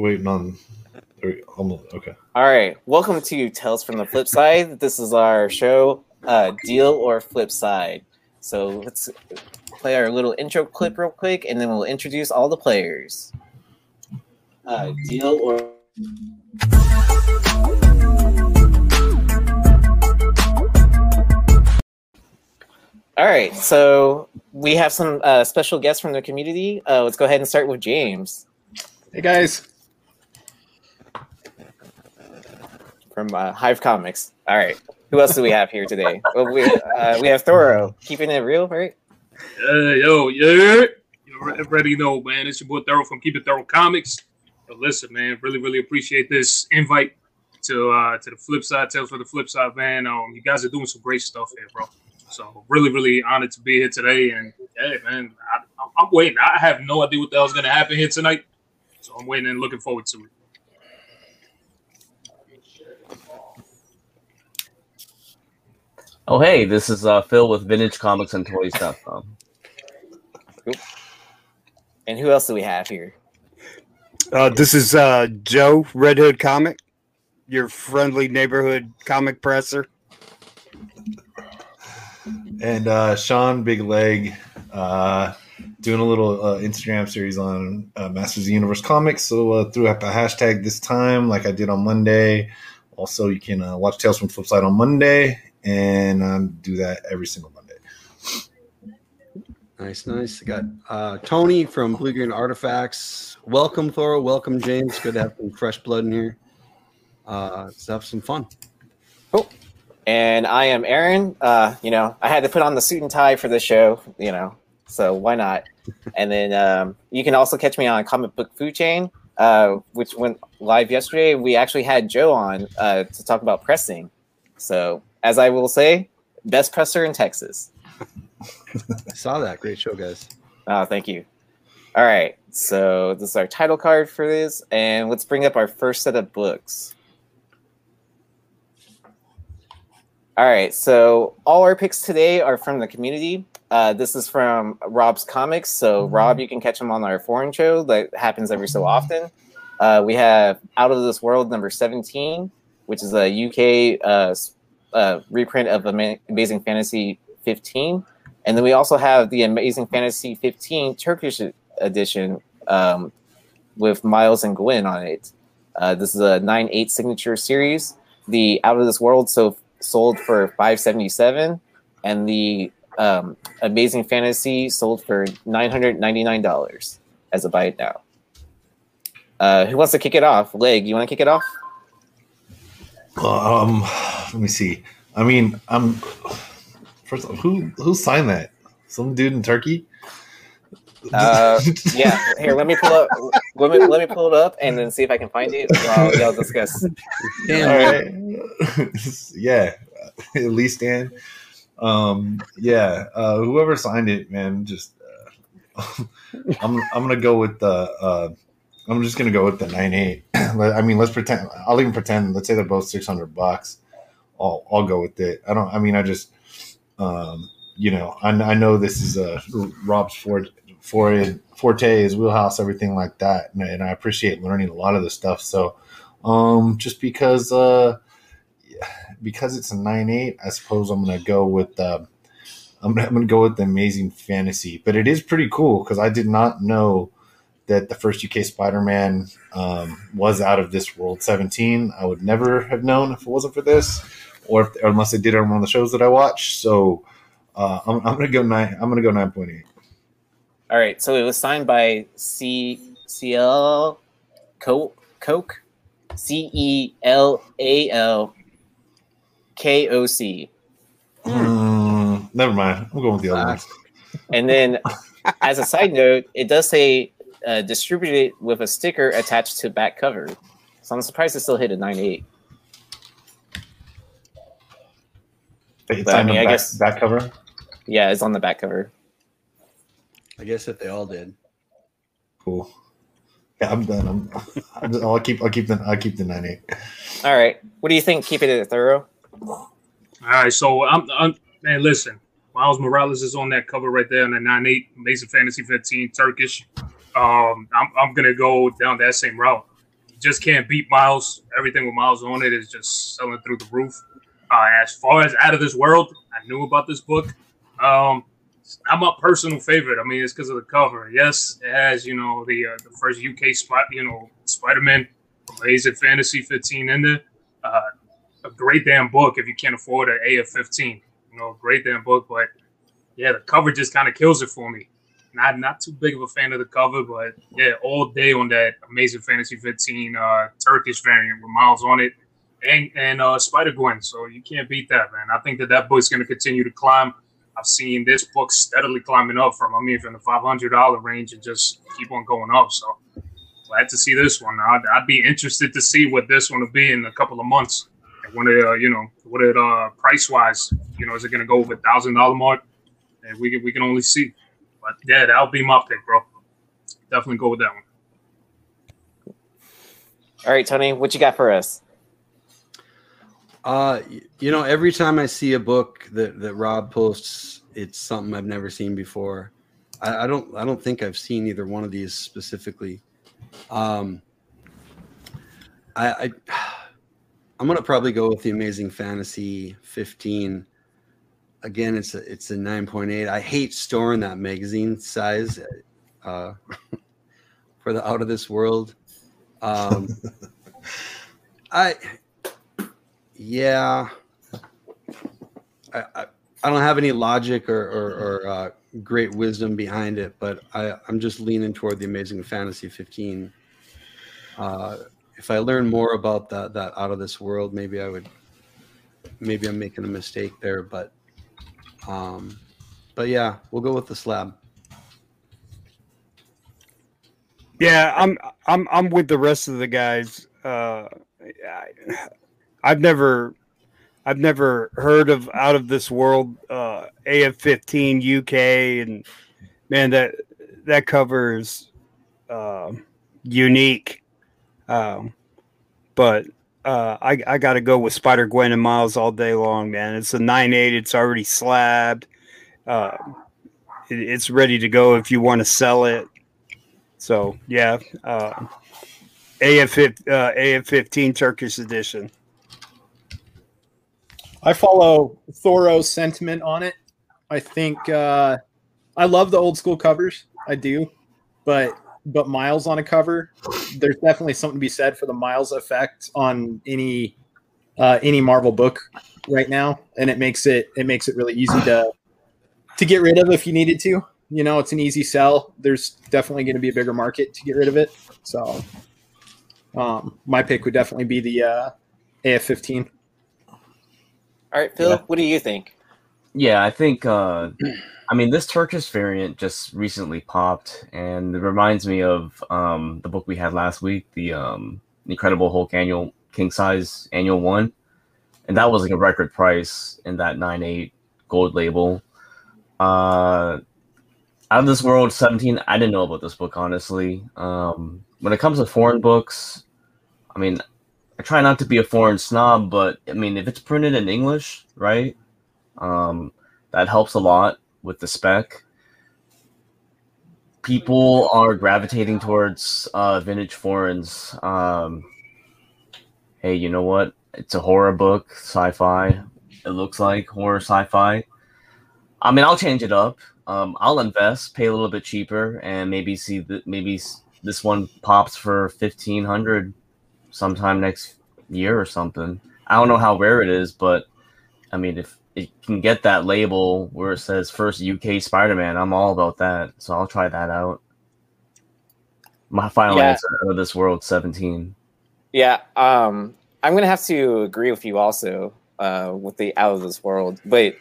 waiting on. Almost, okay. All right. Welcome to Tales from the Flip Side. This is our show, uh, Deal or Flip Side. So let's play our little intro clip real quick, and then we'll introduce all the players. Uh, deal or All right, so we have some uh, special guests from the community. Uh, let's go ahead and start with James. Hey guys. From uh, Hive Comics. All right, who else do we have here today? Well, we, uh, we have Thoro, keeping it real, right? Uh, yo, yeah. You already know, man. It's your boy Thoro from Keep It Thoro Comics. But listen, man, really, really appreciate this invite to uh to the flip side, Tales for the Flip Side, man. Um, you guys are doing some great stuff here, bro. So really, really honored to be here today. And hey, man, I, I'm waiting. I have no idea what the hell's gonna happen here tonight, so I'm waiting and looking forward to it. Oh, hey, this is uh, Phil with Vintage Comics and Toys.com. And who else do we have here? Uh, this is uh, Joe Red Hood Comic, your friendly neighborhood comic presser. And uh, Sean Big Leg, uh, doing a little uh, Instagram series on uh, Masters of the Universe comics. So uh, threw up a hashtag this time, like I did on Monday. Also, you can uh, watch Tales from Flipside on Monday, and um, do that every single Monday. Nice, nice. I got uh, Tony from Blue Green Artifacts. Welcome, Thor. Welcome, James. Good to have some fresh blood in here. Uh, let's have some fun. Oh. And I am Aaron. Uh, you know, I had to put on the suit and tie for this show, you know, so why not? and then um, you can also catch me on Comic Book Food Chain, uh, which went live yesterday. We actually had Joe on uh, to talk about pressing. So, as I will say, best presser in Texas. I saw that. Great show, guys. Oh, thank you. All right, so this is our title card for this, and let's bring up our first set of books. All right, so all our picks today are from the community. Uh, this is from Rob's Comics. So, Rob, you can catch him on our foreign show that happens every so often. Uh, we have Out of This World number 17, which is a UK uh, uh, reprint of Amazing Fantasy 15. And then we also have the Amazing Fantasy 15 Turkish edition um, with Miles and Gwen on it. Uh, this is a 9 8 signature series. The Out of This World so sold for 577 and the um, Amazing Fantasy sold for $999 as a buy it now. Uh, who wants to kick it off? Leg, you want to kick it off? Um, let me see. I mean, I'm first. Of all, who who signed that? Some dude in Turkey. Uh, yeah, here, let me pull up. Let me, let me pull it up and then see if I can find it while y'all discuss. All Damn. right. yeah, at least Dan. Um, yeah. Uh, whoever signed it, man, just uh, I'm I'm gonna go with the. I'm just gonna go with the nine eight. I mean, let's pretend. I'll even pretend. Let's say they're both six hundred bucks. I'll I'll go with it. I don't. I mean, I just. Um, you know, I, I know this is a Rob's forte, forte, forte, wheelhouse, everything like that, and, and I appreciate learning a lot of this stuff. So, um, just because, uh, because it's a nine eight, I suppose I'm gonna go with uh, I'm gonna go with the Amazing Fantasy. But it is pretty cool because I did not know that the first UK Spider-Man um, was out of this world 17. I would never have known if it wasn't for this, or, if, or unless they did it on one of the shows that I watched. So uh, I'm, I'm gonna go nine. I'm gonna go nine point eight. All right, so it was signed by C C L Co- Coke C E L A L K O C. Mm, never mind. I'm going with the other ones. And then, as a side note, it does say uh, distributed with a sticker attached to back cover. So I'm surprised it still hit a 9.8. It's But, I on the mean, I back, guess- back cover. Yeah, it's on the back cover. I guess if they all did. Cool. Yeah, I'm done. I'm, I'm I'll keep. I'll keep the. I'll keep the nine eight. All right, what do you think? Keep it Thoro. All right, so I'm, I'm man. Listen, Miles Morales is on that cover right there on the nine eight Amazing Fantasy 15 Turkish. Um, I'm I'm gonna go down that same route. You just can't beat Miles. Everything with Miles on it is just selling through the roof. Uh, as far as out of this world, I knew about this book. Um, I'm a personal favorite. I mean, it's because of the cover. Yes, it has you know the uh, the first UK spot, you know, Spider-Man, Amazing Fantasy 15 in there. Uh, a great damn book if you can't afford an AF15. You know, great damn book, but yeah, the cover just kind of kills it for me. Not not too big of a fan of the cover, but yeah, all day on that Amazing Fantasy 15 uh, Turkish variant with Miles on it, and and uh, Spider Gwen. So you can't beat that, man. I think that that book's going to continue to climb. I've seen this book steadily climbing up from I mean from the five hundred dollar range and just keep on going up. So glad to see this one. I'd, I'd be interested to see what this one will be in a couple of months. And when it, uh, you know, what it uh, price wise, you know, is it going to go over a thousand dollar mark? And we can, we can only see. But yeah, that'll be my pick, bro. Definitely go with that one. All right, Tony, what you got for us? Uh, you know, every time I see a book that that Rob posts, it's something I've never seen before. I, I don't I don't think I've seen either one of these specifically. Um, I, I I'm gonna probably go with the Amazing Fantasy 15. Again, it's a it's a 9.8. I hate storing that magazine size uh, for the Out of This World. Um, I yeah. I, I, I don't have any logic or, or, or uh, great wisdom behind it, but I, I'm just leaning toward the Amazing Fantasy 15. Uh, if I learn more about that that out of this world, maybe I would. Maybe I'm making a mistake there, but, um, but yeah, we'll go with the slab. Yeah, I'm I'm I'm with the rest of the guys. Uh, I, I've never I've never heard of out of this world uh, AF15 UK and man that that covers uh, unique. Um, but uh, I I got to go with Spider Gwen and Miles all day long, man. It's a nine eight. It's already slabbed. Uh, it, it's ready to go if you want to sell it. So yeah, uh, AF uh, AF fifteen Turkish edition. I follow Thoro's sentiment on it. I think uh, I love the old school covers. I do, but but Miles on a cover, there's definitely something to be said for the Miles effect on any uh, any Marvel book right now, and it makes it it makes it really easy to to get rid of if you needed to. You know, it's an easy sell. There's definitely going to be a bigger market to get rid of it. So, um, my pick would definitely be the uh, AF15. All right, Phil, Yeah. what do you think? Yeah, I think. Uh, I mean, this Turkish variant just recently popped, and it reminds me of um, the book we had last week, the um, Incredible Hulk annual king size annual one, and that was like a record price in that nine eight gold label. Uh, out of this world 17 i didn't know about this book honestly. Um, when it comes to foreign books i mean i try not to be a foreign snob but i mean if it's printed in english right um, that helps a lot with the spec. People are gravitating towards uh, vintage foreigns. Um, hey you know what? It's a horror book sci-fi it looks like horror sci-fi. I mean i'll change it up. Um, I'll invest, pay a little bit cheaper, and maybe see that maybe this one pops for fifteen hundred sometime next year or something. I don't know how rare it is, but I mean, if it can get that label where it says first UK Spider-Man, I'm all about that. So I'll try that out. My final Yeah. answer out of this world, seventeen. Yeah, um, I'm gonna have to agree with you also uh, with the out of this world, but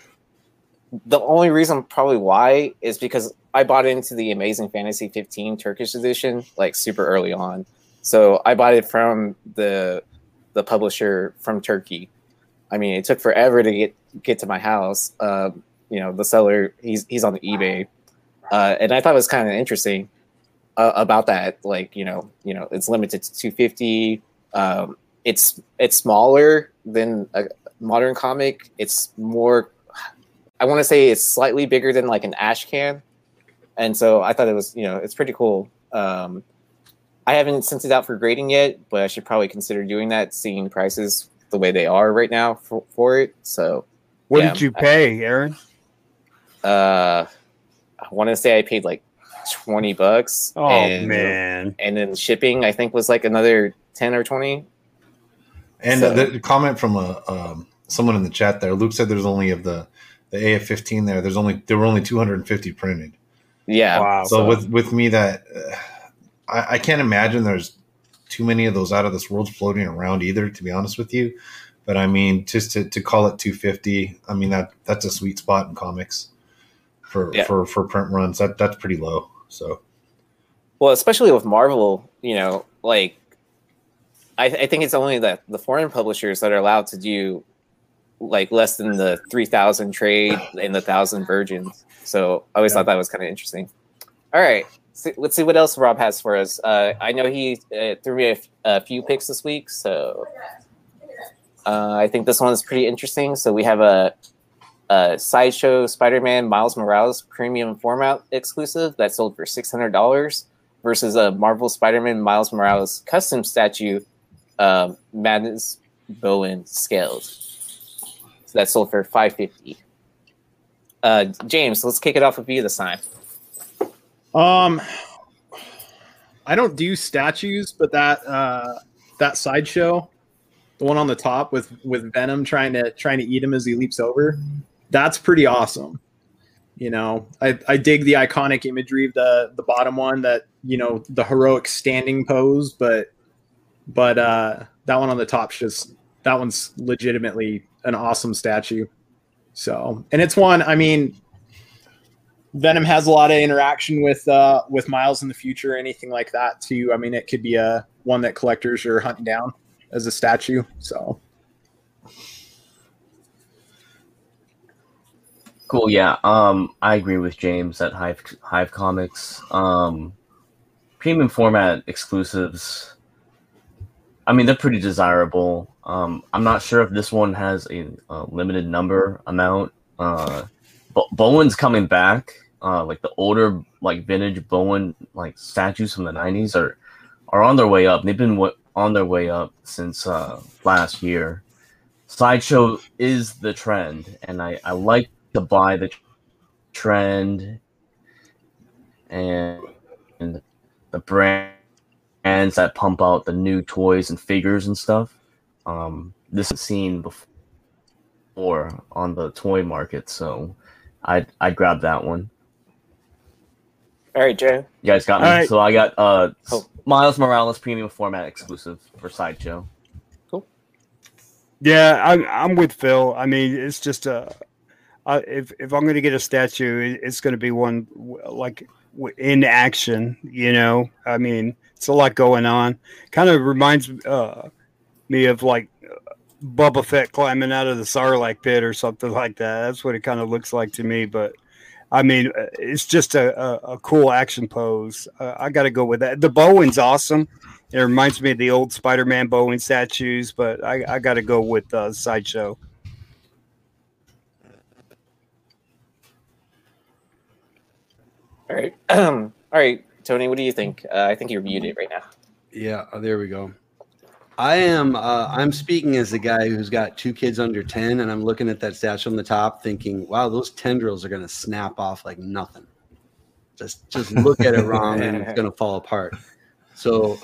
the only reason probably why is because I bought into the Amazing Fantasy 15 Turkish edition like super early on, so I bought it from the the publisher from Turkey. I mean, it took forever to get get to my house. Uh, you know, the seller he's he's on the eBay, uh, and I thought it was kind of interesting uh, about that. Like, you know, you know, it's limited to 250 um, it's it's smaller than a modern comic. It's more. I want to say it's slightly bigger than like an ash can, and so I thought it was you know it's pretty cool. Um, I haven't sent it out for grading yet, but I should probably consider doing that, seeing prices the way they are right now for, for it. So, What Yeah, did you pay, Aaron? uh, I want to say I paid like twenty bucks. Oh and, man. And then shipping, I think, was like another ten or twenty. And So- the comment from a um, someone in the chat there, Luke said there's only of the the AF15 there. There's only there were only 250 printed. Yeah. Wow. So with with me that uh, I, I can't imagine there's too many of those out of this world floating around either. To be honest with you, but I mean just to, to call it 250, I mean that that's a sweet spot in comics for Yeah. for for print runs. That that's pretty low. So Well, especially with Marvel, you know, like I, I think it's only the the foreign publishers that are allowed to do like less than the three thousand trade and the thousand virgins. So I always Yeah. thought that was kind of interesting. All right, so let's see what else Rob has for us. Uh, I know he uh, threw me a, f- a few picks this week, so uh, I think this one is pretty interesting. So we have a, a sideshow Spider-Man Miles Morales premium format exclusive that sold for six hundred dollars versus a Marvel Spider-Man Miles Morales custom statue, um, Madness Bowen scaled. So that sold for five fifty. Uh, James, let's kick it off with you this time. Um, I don't do statues, but that uh, that sideshow, the one on the top with with Venom trying to trying to eat him as he leaps over, that's pretty awesome. You know, I, I dig the iconic imagery of the the bottom one that you know the heroic standing pose, but but uh, that one on the top's just that one's legitimately an awesome statue. So, and it's one. I mean, Venom has a lot of interaction with uh, with Miles in the future, anything like that too. I mean, it could be a one that collectors are hunting down as a statue. So Cool. Yeah. Um, I agree with James at Hive Hive Comics. Um, premium format exclusives. I mean, they're pretty desirable. Um, I'm not sure if this one has a, a limited number amount. Uh, Bowen's coming back. Uh, like the older, like vintage Bowen, like statues from the '90s are are on their way up. They've been w- on their way up since uh, last year. Sideshow is the trend, and I, I like to buy the trend and, and the brands that pump out the new toys and figures and stuff. Um, this is seen before on the toy market, so I I grabbed that one. All right, Joe. You guys got me. All right. So I got uh Cool. Miles Morales premium format exclusive for Sideshow. Cool. Yeah, I'm I'm with Phil. I mean, it's just a uh, if if I'm going to get a statue, it- it's going to be one like w- in action. You know, I mean, it's a lot going on. Kind of reminds uh, me of like Boba Fett climbing out of the Sarlacc pit or something like that. That's what it kind of looks like to me. But I mean, uh, it's just a, a, a cool action pose. Uh, I got to go with that. The Bowen's awesome. It reminds me of the old Spider-Man Bowen statues, but I, I got to go with uh, Sideshow. All right. All right, Tony, what do you think? Uh, I think you're muted right now. Yeah, oh, there we go. I am. Uh, I'm speaking as a guy who's got two kids under ten, and I'm looking at that statue on the top, thinking, "Wow, those tendrils are going to snap off like nothing." Just, just look at it wrong, and it's going to fall apart. So,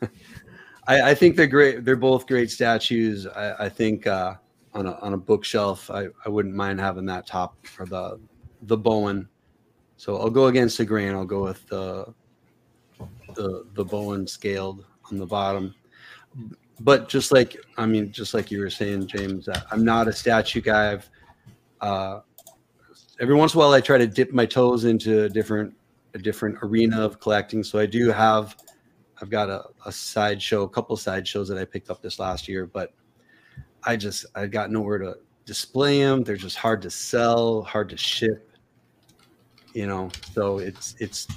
I, I think they're great. They're both great statues. I, I think uh, on a on a bookshelf, I, I wouldn't mind having that top or the the Bowen. So I'll go against the grain. I'll go with the the the Bowen scaled on the bottom. But just like I mean, just like you were saying, James, uh, I'm not a statue guy. I've uh, every once in a while I try to dip my toes into a different a different arena of collecting. So I do have I've got a, a sideshow, a couple sideshows that I picked up this last year, but I just I got nowhere to display them. They're just hard to sell, hard to ship. You know, so it's it's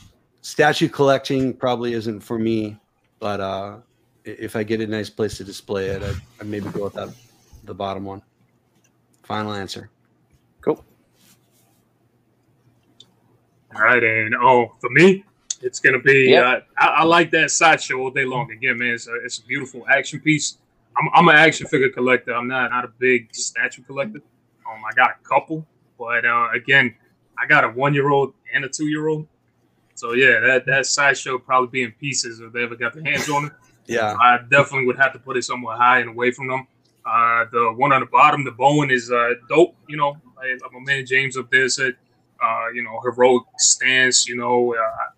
statue collecting probably isn't for me, but uh, if I get a nice place to display it, I I maybe go with that the bottom one. Final answer. Cool. All right, and oh, for me, It's gonna be. Yep. Uh, I, I like that sideshow all day long. Again, man, it's a, it's a beautiful action piece. I'm, I'm an action figure collector. I'm not not a big statue collector. Um, I got a couple, but uh, again, I got a one year old and a two year old. So yeah, that that sideshow probably be in pieces if they ever got their hands on it. Yeah. I definitely would have to put it somewhere high and away from them. Uh, the one on the bottom, the Bowen, is uh, dope. You know, like, my man James up there said, uh, you know, heroic stance. You know, uh,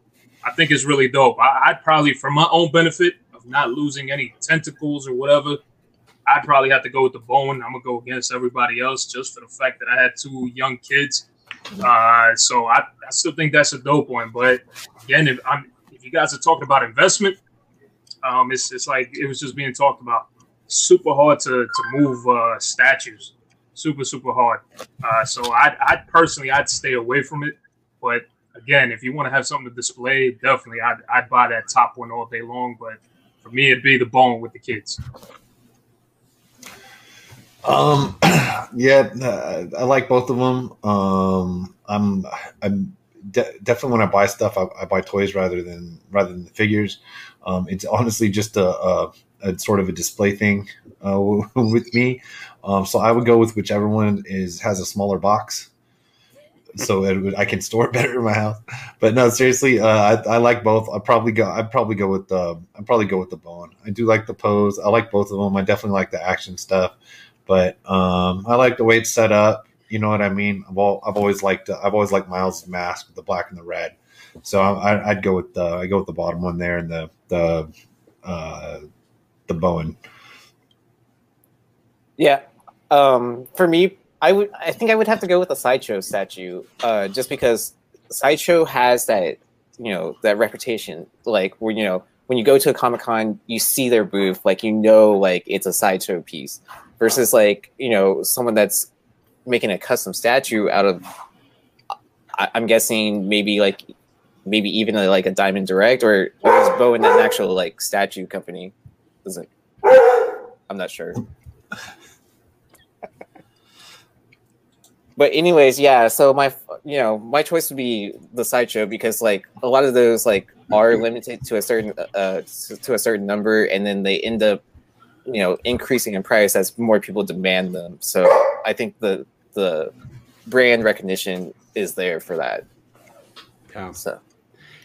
I think it's really dope. I, I'd probably, for my own benefit of not losing any tentacles or whatever, I'd probably have to go with the Bowen. I'm gonna go against everybody else just for the fact that I had two young kids. Uh, so I, I still think that's a dope one. But again, if if you guys are talking about investment, um, it's it's like it was just being talked about. Super hard to to move uh, statues. Super super hard. Uh, so I I personally I'd stay away from it. But again, if you want to have something to display, definitely I'd I'd buy that top one all day long. But for me, it'd be the Bowen with the kids. Um, yeah, I like both of them. Um, I'm, I'm de- definitely when I buy stuff, I, I buy toys rather than rather than the figures. Um, it's honestly just a, a, a sort of a display thing uh, with me. Um, so I would go with whichever one is has a smaller box, so would, I can store it better in my house. But no, seriously, uh, I, I like both. I probably go. I'd probably go with the. I'd probably go with the Bowen. I do like the pose. I like both of them. I definitely like the action stuff but um, I like the way it's set up. You know what I mean? I've, always liked I've always liked Miles' mask with the black and the red. So I, I'd go with the I go with the bottom one there and the the uh, the Bowen. Yeah. Um, for me, I would. I think I would have to go with the sideshow statue, uh, just because sideshow has that, you know, that reputation. Like where you know when you go to a comic con, you see their booth, like you know, like it's a sideshow piece, versus like you know someone that's making a custom statue out of. I, I'm guessing maybe like maybe even like a Diamond Direct or, or is Bowen an actual like statue company? Is it? I'm not sure. but anyways, yeah. So my, you know, my choice would be the sideshow because like a lot of those like are limited to a certain uh to a certain number, and then they end up, you know, increasing in price as more people demand them. So I think the the brand recognition is there for that. Yeah. So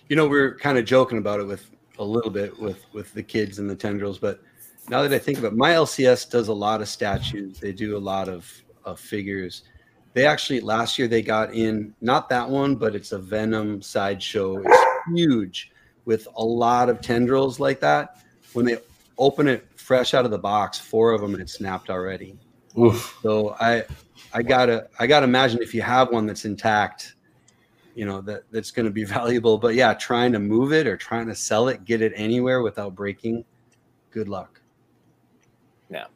You know, we are kind of joking about it with a little bit with with the kids and the tendrils, but now that I think about it, my LCS does a lot of statues. They do a lot of, of figures. They actually last year they got in not that one, but it's a Venom sideshow. It's huge with a lot of tendrils like that. When they open it fresh out of the box, four of them had snapped already. Oof. So I I gotta I gotta imagine if you have one that's intact, you know that that's going to be valuable. But yeah, trying to move it or trying to sell it, get it anywhere without breaking, good luck. Yeah.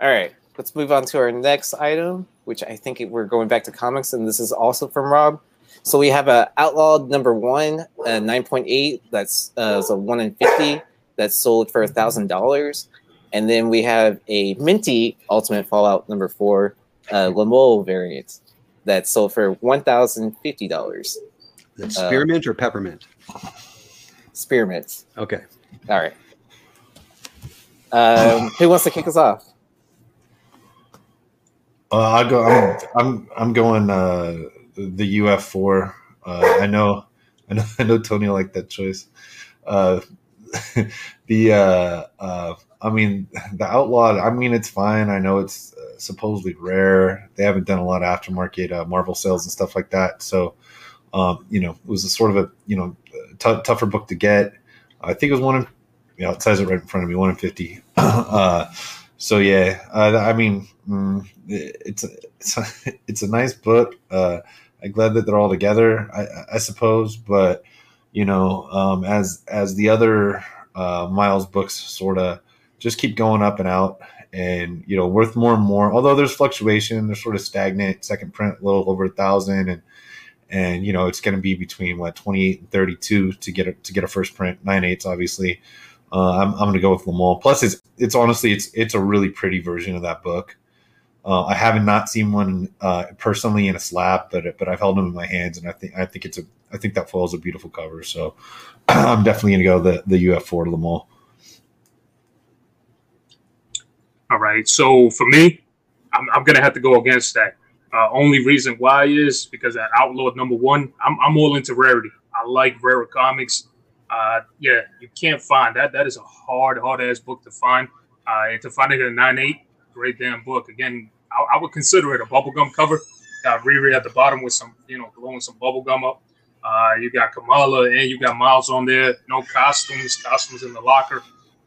All right, let's move on to our next item, which I think we're going back to comics, and this is also from Rob. So we have a Outlawed number one, uh, nine point eight. That's uh, a one in fifty. That's sold for a thousand dollars, and then we have a Minty Ultimate Fallout number four, uh, La Mole variant. that sold for one thousand fifty dollars. That's Uh, spearmint or peppermint. Spearmint. Okay. All right. Um, who wants to kick us off? Uh, I'll go. I'm I'm I'm going uh, the UF four. Uh, I know, I know, I know. Tony liked that choice. Uh, the uh, uh, I mean, the outlawed. I mean, it's fine. I know it's supposedly rare. They haven't done a lot of aftermarket uh, Marvel sales and stuff like that. So, um, you know, it was a sort of a you know t- tougher book to get. I think it was one of you know, it says it right in front of me, one in fifty. uh, so yeah, uh, I mean, mm, it's a, it's a, it's a nice book. Uh, I'm glad that they're all together, I, I suppose. But you know, um, as as the other uh, Miles books sort of just keep going up and out, and you know, worth more and more. Although there's fluctuation, they're sort of stagnant. Second print, a little over a thousand, and and you know, it's going to be between what 28 and 32 to get a, to get a first print. Nine eights, obviously. Uh, I'm, I'm going to go with La Mole. Plus, it's it's honestly it's it's a really pretty version of that book. Uh, I haven't not seen one uh, personally in a slab, but but I've held them in my hands, and I think I think it's a I think that foil is a beautiful cover. So I'm definitely gonna go the the UF4 to All right. So for me, I'm, I'm gonna have to go against that. Uh, only reason why is because at Outlawed number one, I'm, I'm all into rarity. I like rare comics. Uh, yeah, you can't find that. That is a hard, hard ass book to find. Uh, and to find it in a nine eight, great damn book. Again, I, I would consider it a bubblegum cover. Got Riri at the bottom with some, you know, blowing some bubblegum up. Uh, you got Kamala and you got Miles on there. No costumes, costumes in the locker.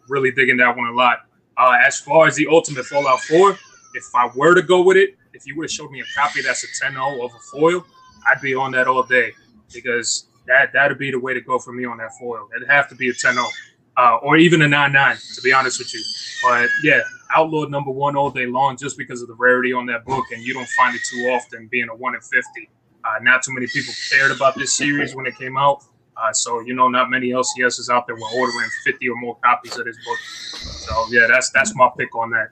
Really digging that one a lot. Uh, as far as the Ultimate Fallout 4, if I were to go with it, if you would have showed me a copy that's a 10 0 of a foil, I'd be on that all day because that that'd be the way to go for me on that foil. It'd have to be a 10 0 uh, or even a 9 9, to be honest with you. But yeah, Outlaw number one all day long just because of the rarity on that book, and you don't find it too often being a 1 in 50. Uh, not too many people cared about this series when it came out. Uh, so you know, not many LCSs out there were ordering 50 or more copies of this book. So yeah, that's that's my pick on that.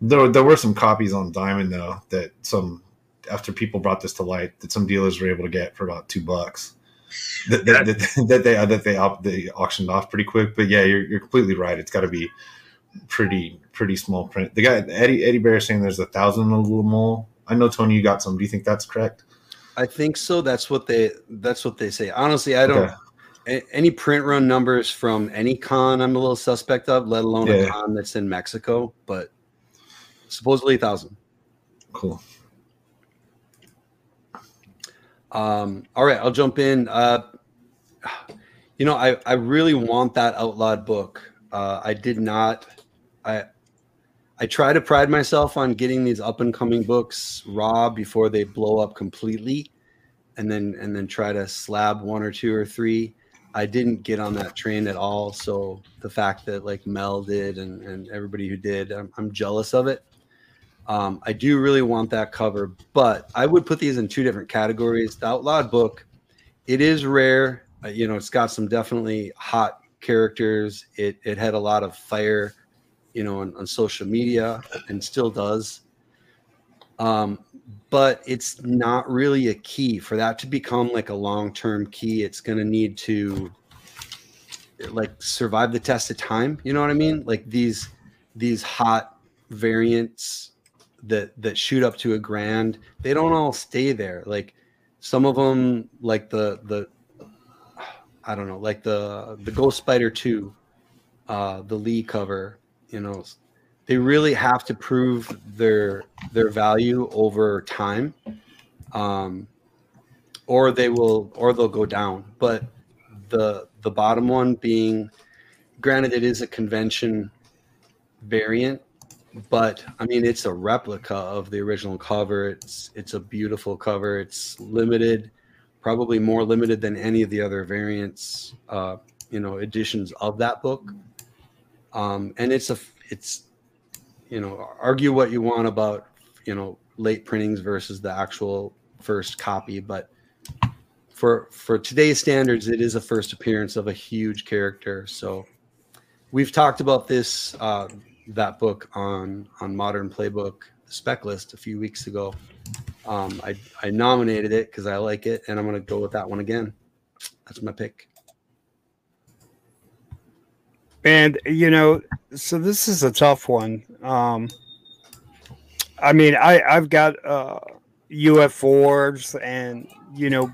There, there were some copies on Diamond though that some after people brought this to light that some dealers were able to get for about two bucks. That, that, that, that they that they op, they auctioned off pretty quick. But yeah, you're, you're completely right. It's got to be pretty pretty small print. The guy Eddie Eddie Bear saying there's a thousand a little more. I know Tony, you got some. Do you think that's correct? I think so. That's what they that's what they say. Honestly, I don't Okay. a- any print run numbers from any con I'm a little suspect of, let alone a con that's in Mexico, but supposedly a thousand. Cool. Um, all right, I'll jump in. Uh, you know, I, I really want that outlawed book. Uh, I did not. I I try to pride myself on getting these up and coming books raw before they blow up completely, and then and then try to slab one or two or three. I didn't get on that train at all. So the fact that like Mel did and, and everybody who did, I'm, I'm jealous of it. Um, I do really want that cover, but I would put these in two different categories. The Outlawed book, it is rare. Uh, you know, it's got some definitely hot characters. It it had a lot of fire, you know, on, on social media and still does. Um, but it's not really a key for that to become like a long term key. It's going to need to like survive the test of time. You know what I mean? Like these these hot variants that that shoot up to a grand they don't all stay there like some of them like the the i don't know like the the ghost spider 2 uh the lee cover you know they really have to prove their their value over time um or they will or they'll go down but the the bottom one being granted it is a convention variant but I mean it's a replica of the original cover. It's it's a beautiful cover. It's limited, probably more limited than any of the other variants, uh, you know, editions of that book. Um, and it's a it's you know argue what you want about you know late printings versus the actual first copy, but for for today's standards, it is a first appearance of a huge character. So we've talked about this. Uh, that book on on modern playbook spec list a few weeks ago um i i nominated it because i like it and i'm to go with that one again that's my pick And you know, so this is a tough one. Um, I mean, I I've got uh, UF4s, and you know,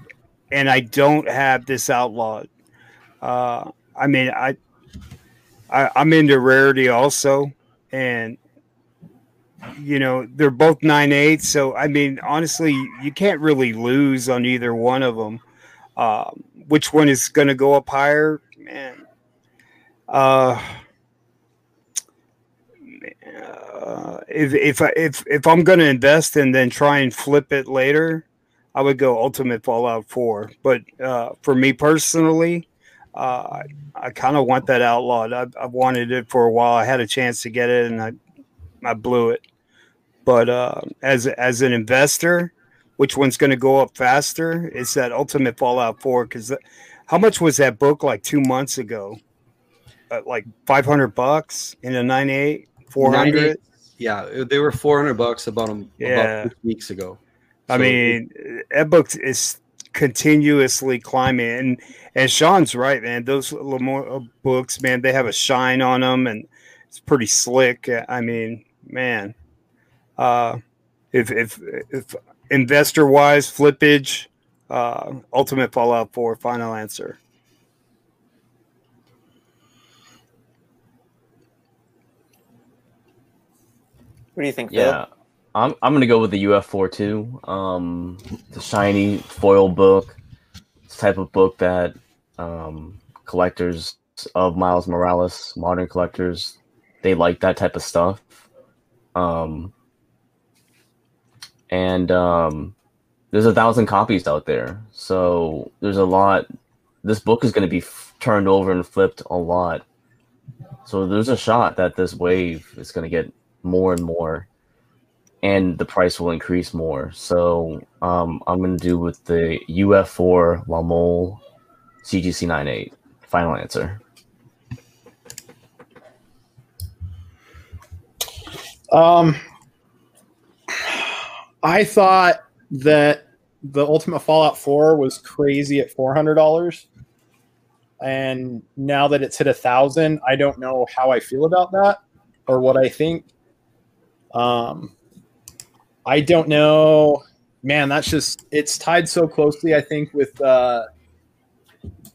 and I don't have this outlawed. Uh, I mean, I, I I'm into rarity also, and you know they're both nine eight. So I mean, honestly, you can't really lose on either one of them. Um, which one is going to go up higher, man? Uh, uh, if if I- if if I'm going to invest and then try and flip it later, I would go Ultimate Fallout Four. But uh, for me personally, uh, I, I kind of want that outlawed. I've, I've wanted it for a while. I had a chance to get it, and I I blew it. But uh, as as an investor, which one's going to go up faster? It's that Ultimate Fallout Four because how much was that book like two months ago? Uh, like five hundred bucks in a nine eight, four hundred. yeah they were 400 bucks about, 'em- Yeah. about weeks ago I mean, that book is continuously climbing. And and Sean's right, man. Those La Mole books, man, they have a shine on them, and it's pretty slick. I mean, man, uh, if if if investor wise, flippage, uh, Ultimate Fallout Four, final answer. What do you think, Phil? Yeah, I'm I'm gonna go with the UF4 too. Um, the shiny foil book, it's type of book that um, collectors of Miles Morales, modern collectors, they like that type of stuff. Um, and um, there's a thousand copies out there, so there's a lot. This book is going to be f- turned over and flipped a lot. So there's a shot that this wave is going to get more and more and the price will increase more. So um, I'm going to do with the UF4 La Mole CGC 98. Final answer. Um, I thought that the Ultimate Fallout 4 was crazy at four hundred dollars, and now that it's hit a thousand, I don't know how I feel about that or what I think. Um, I don't know, man. That's just it's tied so closely. I think with uh,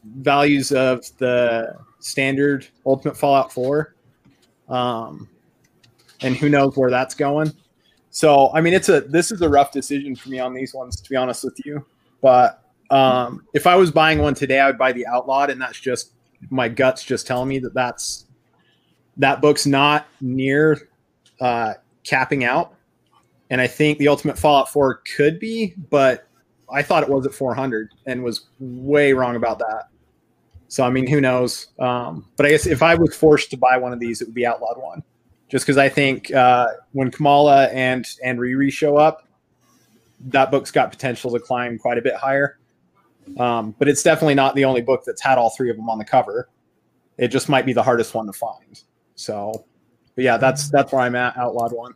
values of the standard Ultimate Fallout 4. Um, and who knows where that's going. So, I mean, it's a this is a rough decision for me on these ones, to be honest with you. But um, if I was buying one today, I would buy the Outlawed, and that's just my guts just telling me that that's that book's not near uh, capping out. And I think the Ultimate Fallout 4 could be, but I thought it was at 400 and was way wrong about that. So, I mean, who knows? Um, but I guess if I was forced to buy one of these, it would be Outlawed one just because I think uh, when Kamala and and Riri show up, that book's got potential to climb quite a bit higher. Um, but it's definitely not the only book that's had all three of them on the cover. It just might be the hardest one to find. So, but yeah, that's that's where I'm at. Outlawed one.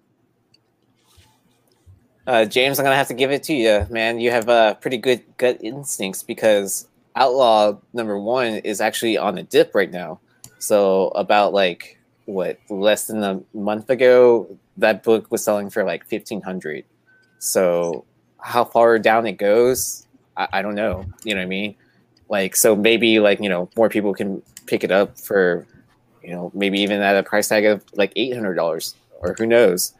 Uh, James, I'm gonna have to give it to you, man. You have uh, pretty good gut instincts because Outlaw number one is actually on a dip right now. So about like what less than a month ago, that book was selling for like fifteen hundred. So how far down it goes, I, I don't know. You know what I mean? Like so maybe like you know more people can pick it up for you know maybe even at a price tag of like eight hundred dollars or who knows.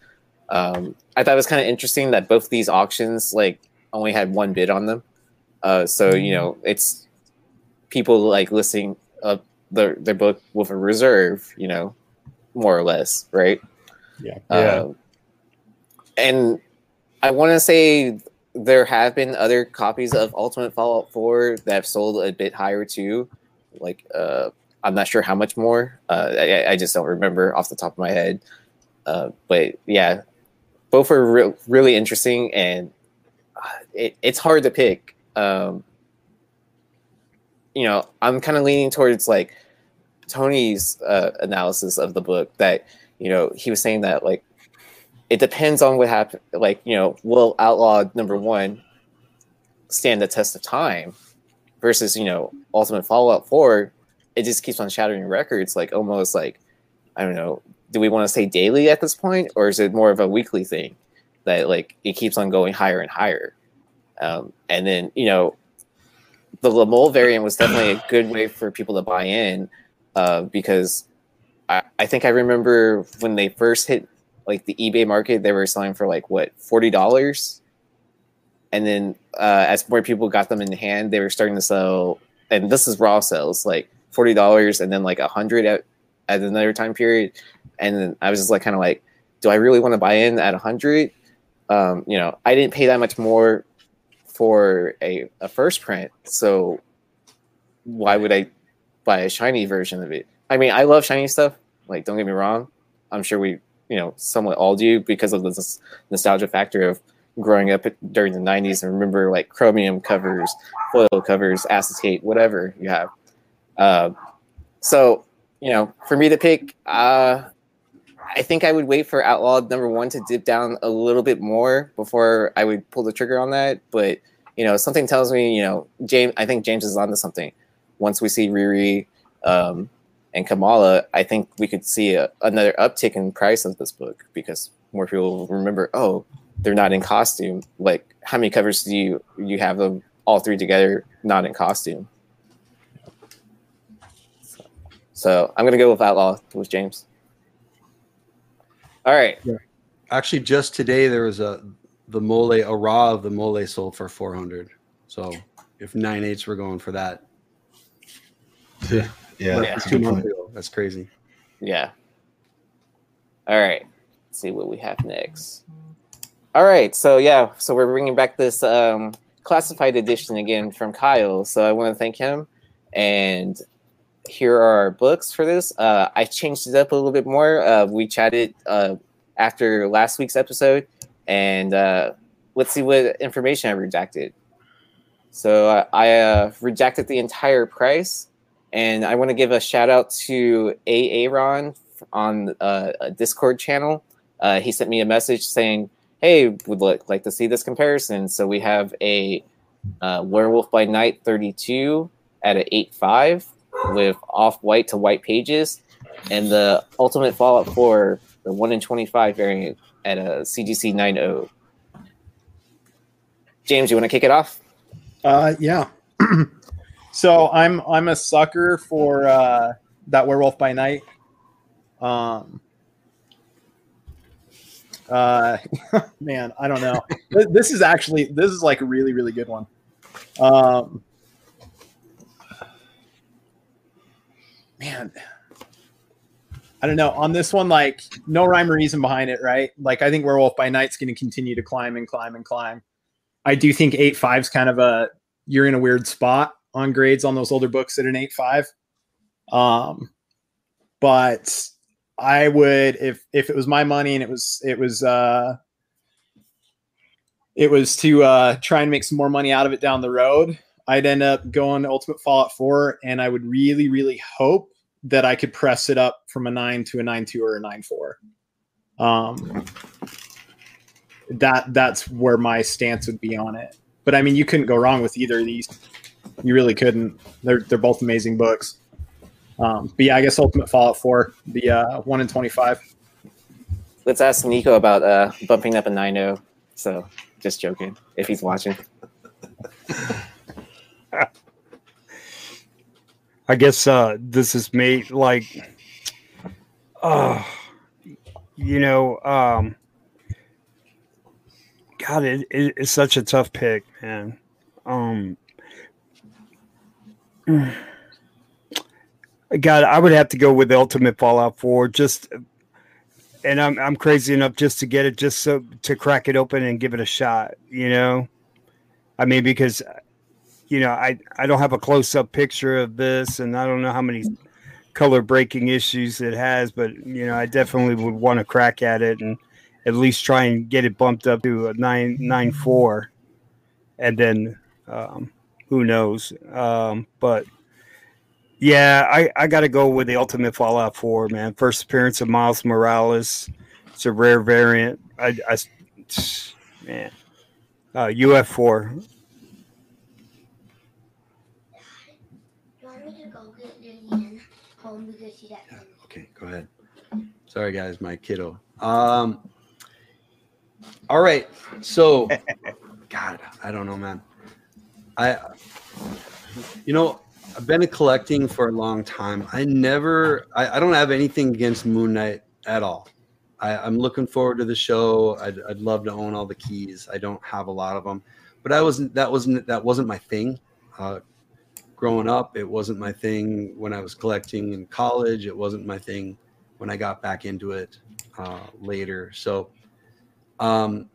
Um, I thought it was kind of interesting that both these auctions like only had one bid on them. Uh, so you know it's people like listing up their their book with a reserve, you know, more or less, right? Yeah. Um, and I want to say there have been other copies of Ultimate Fallout 4 that have sold a bit higher too. Like, uh, I'm not sure how much more. Uh, I, I just don't remember off the top of my head. Uh, but yeah, both are re- really interesting, and uh, it, it's hard to pick. Um, you know, I'm kind of leaning towards like Tony's uh, analysis of the book that you know he was saying that like it depends on what happened. Like you know, will Outlaw number one stand the test of time versus you know Ultimate Fallout Four? It just keeps on shattering records, like almost like I don't know. Do we want to say daily at this point, or is it more of a weekly thing that like it keeps on going higher and higher? Um, and then you know, the La Mole variant was definitely a good way for people to buy in uh, because I, I think I remember when they first hit like the eBay market, they were selling for like what forty dollars, and then uh, as more people got them in hand, they were starting to sell. And this is raw sales, like forty dollars, and then like a hundred at at another time period. And then I was just like, kind of like, do I really want to buy in at a hundred? Um, you know, I didn't pay that much more for a, a first print, so why would I buy a shiny version of it. I mean, I love shiny stuff. Like, don't get me wrong. I'm sure we, you know, somewhat all do because of this nostalgia factor of growing up during the 90s and remember like chromium covers, foil covers, acetate, whatever you have. Uh, so, you know, for me to pick, uh, I think I would wait for Outlaw number one to dip down a little bit more before I would pull the trigger on that. But, you know, something tells me, you know, James. I think James is onto something. Once we see Riri um, and Kamala, I think we could see a, another uptick in price of this book because more people will remember. Oh, they're not in costume. Like, how many covers do you you have them all three together, not in costume? So, so I'm gonna go with Outlaw with James. All right. Actually, just today there was a the mole a raw of the mole sold for four hundred. So if nine eights were going for that, Yeah, Yeah. that's a two months ago, that's crazy. Yeah. All right. Let's see what we have next. All right. So yeah. So we're bringing back this um, classified edition again from Kyle. So I want to thank him. And here are our books for this. Uh, I changed it up a little bit more. Uh, we chatted uh, after last week's episode, and uh, let's see what information I redacted. So uh, I uh, redacted the entire price, and I want to give a shout out to Aaron on a Discord channel. He sent me a message saying, "Hey, would li- like to see this comparison." So we have a Werewolf by Night 32 at an 8.5 with off white to white pages, and the Ultimate Fallout 4, the 1 in 25 variant at a CGC 9.0. James, you want to kick it off? Uh, yeah. so I'm I'm a sucker for uh, that Werewolf by Night. Um. Uh, man, I don't know. This is actually this is like a really really good one. Um. Man, I don't know. On this one, like no rhyme or reason behind it, right? Like I think Werewolf by Night's going to continue to climb and climb and climb. I do think eight five's kind of a you're in a weird spot on grades on those older books at an eight five. Um, but I would if if it was my money and it was it was uh it was to uh try and make some more money out of it down the road, I'd end up going to Ultimate Fallout 4 and I would really, really hope that I could press it up from a nine to a nine two or a nine four. Um that that's where my stance would be on it. But I mean, you couldn't go wrong with either of these. You really couldn't. They're they're both amazing books. Um, but yeah, I guess Ultimate Fallout Four, the uh, one in twenty five. Let's ask Nico about uh, bumping up a 9.0. So just joking if he's watching. I guess uh, this is me. like, uh, you know, um, God, it, it, it's such a tough pick, man. Um, God, I would have to go with Ultimate Fallout 4. Just, and I'm I'm crazy enough just to get it, just so to crack it open and give it a shot. You know, I mean, because you know, I I don't have a close up picture of this, and I don't know how many color breaking issues it has, but you know, I definitely would want to crack at it and at least try and get it bumped up to a nine nine four, and then um, who knows? Um, but yeah, I I got to go with the Ultimate Fallout Four, man. First appearance of Miles Morales. It's a rare variant. I, I man, uh, UF four. You want me to go get Lillian home because she's at Yeah, okay, go ahead. Sorry, guys, my kiddo. Um, all right, so, God, I don't know, man. I, you know, I've been collecting for a long time. I never, I, I don't have anything against Moon Knight at all. I, I'm looking forward to the show. I'd, I'd love to own all the keys. I don't have a lot of them, but I wasn't. That wasn't. That wasn't my thing. Uh, growing up, it wasn't my thing when I was collecting in college. It wasn't my thing when I got back into it uh, later. So, um,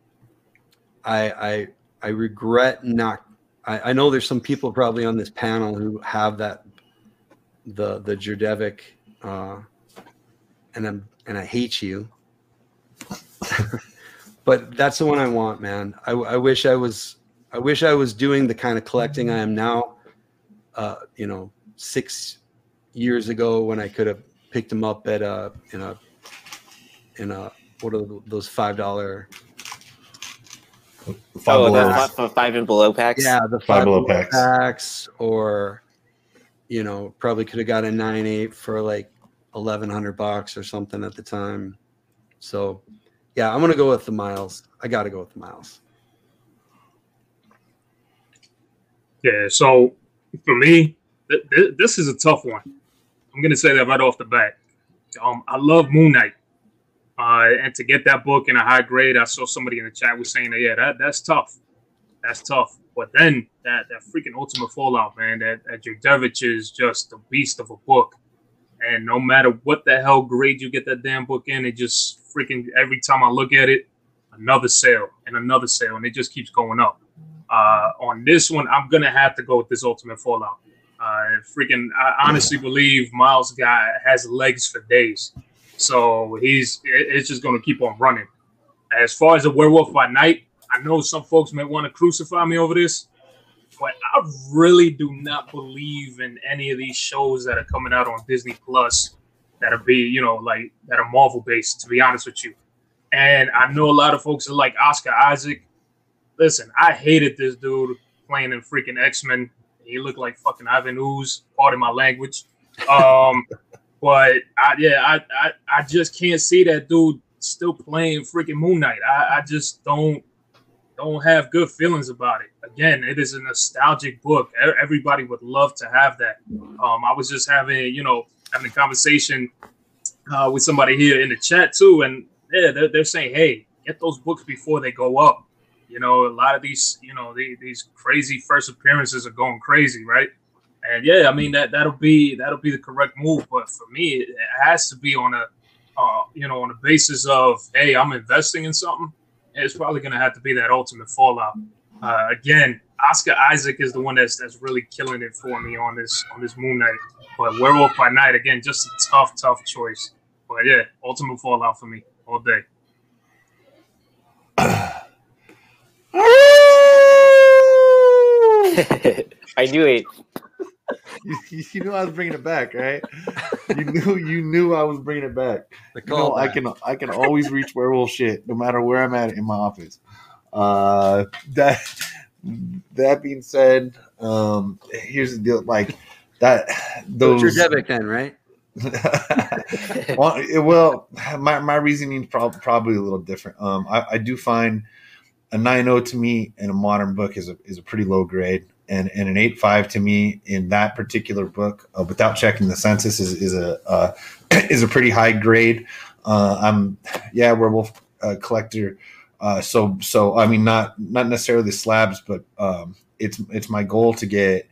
I, I I regret not. I, I know there's some people probably on this panel who have that the the Djurdjevic, uh, and I'm and I hate you. but that's the one I want, man. I, I wish I was. I wish I was doing the kind of collecting I am now uh, you know, six years ago when I could have picked them up at a in a in a what are those five dollar Five oh, below. the five, five- five and below packs. Yeah, the Five five below below packs. packs, or you know, probably could have got a nine eight for like eleven hundred bucks or something at the time. So, yeah, I'm gonna go with the miles. I got to go with the miles. Yeah, so for me, th- th- this is a tough one. I'm gonna say that right off the bat. Um, I love Moon Knight, uh, and to get that book in a high grade, I saw somebody in the chat was saying that yeah, that that's tough, that's tough. But then that that freaking Ultimate Fallout, man, that that Djurdjevic is just a beast of a book, and no matter what the hell grade you get that damn book in, it just freaking every time I look at it, another sale and another sale, and it just keeps going up. Uh, on this one, I'm gonna have to go with this Ultimate Fallout. Uh, freaking, I honestly believe Miles guy has legs for days, so he's it's just gonna keep on running. As far as the Werewolf by Night, I know some folks may want to crucify me over this, but I really do not believe in any of these shows that are coming out on Disney Plus that are be you know like that are Marvel based. To be honest with you, and I know a lot of folks are like Oscar Isaac listen, I hated this dude playing in freaking X Men. He looked like fucking Ivan Ooze, pardon my language. Um, but I, yeah, I, I, I just can't see that dude still playing freaking Moon Knight. I, I just don't don't have good feelings about it. Again, it is a nostalgic book. Everybody would love to have that. Um, I was just having, you know, having a conversation uh, with somebody here in the chat too, and yeah, they're, they're saying, hey, get those books before they go up. You know, a lot of these, you know, the, these crazy first appearances are going crazy, right? And yeah, I mean that that'll be that'll be the correct move. But for me, it, it has to be on a, uh, you know, on a basis of, hey, I'm investing in something. It's probably going to have to be that ultimate fallout. Uh, again, Oscar Isaac is the one that's that's really killing it for me on this on this Moon Knight. But Werewolf by Night, again, just a tough, tough choice. But yeah, ultimate fallout for me all day. I knew it. You, you- you knew I was bringing it back, right? You knew you knew I was bringing it back. The You know, I can I can always reach werewolf shit no matter where I'm at in my office. Uh, that that being said, um, here's the deal: like that Those those. your debit then, right? well, it- well, my my reasoning is prob- probably a little different. Um, I, I do find a 9.0 to me in a modern book is a is a pretty low grade, and and an 8.5 to me in that particular book, uh, without checking the census, is is a uh, is a pretty high grade. Uh, I'm yeah, werewolf uh, collector. Uh, so so I mean not not necessarily slabs, but um, it's it's my goal to get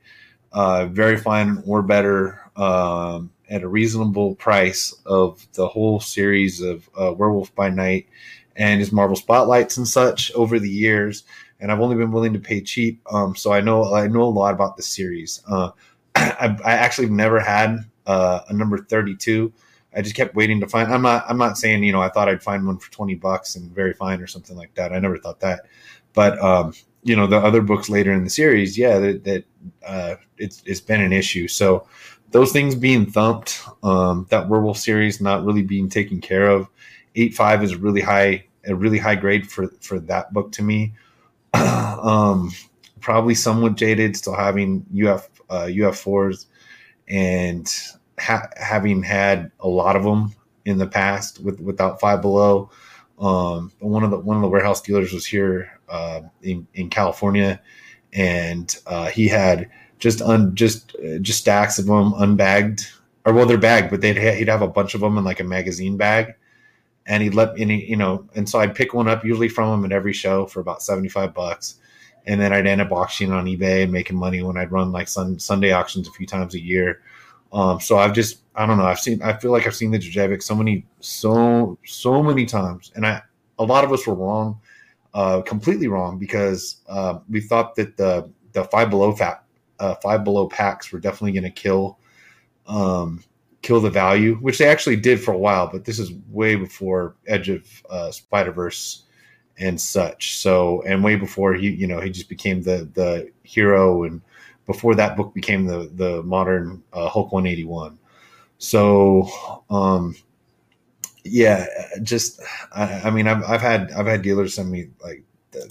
uh, very fine or better um, at a reasonable price of the whole series of Werewolf by Night and his Marvel spotlights and such over the years. And I've only been willing to pay cheap, um, so I know I know a lot about the series. Uh, I, I actually never had uh, a number thirty-two. I just kept waiting to find. I'm not. I'm not saying you know. I thought I'd find one for twenty bucks and very fine or something like that. I never thought that. But um, you know, the other books later in the series, yeah, that, that uh, it's it's been an issue. So those things being thumped, um, that werewolf series not really being taken care of. Eight five is really high, a really high grade for for that book to me. um, probably somewhat jaded, still having UF uh, UF fours and ha- having had a lot of them in the past with without five below. Um, one of the one of the warehouse dealers was here uh, in in California, and uh, he had just un just just stacks of them unbagged, or well they're bagged, but they'd ha- he'd have a bunch of them in like a magazine bag, and he'd let me, he, you know, and so I'd pick one up usually from him at every show for about seventy five bucks, and then I'd end up auctioning on eBay and making money when I'd run like sun, Sunday auctions a few times a year. Um, so I've just I don't know I've seen I feel like I've seen the Djurdjevic so many so so many times, and I a lot of us were wrong, uh, completely wrong because uh, we thought that the the five below fat uh, five below packs were definitely going to kill um, kill the value, which they actually did for a while, but this is way before Edge of uh, Spider Verse and such. So and way before he you know he just became the the hero and before that book became the the modern uh, Hulk 181. So um yeah, just I, I mean I've I've had I've had dealers send me like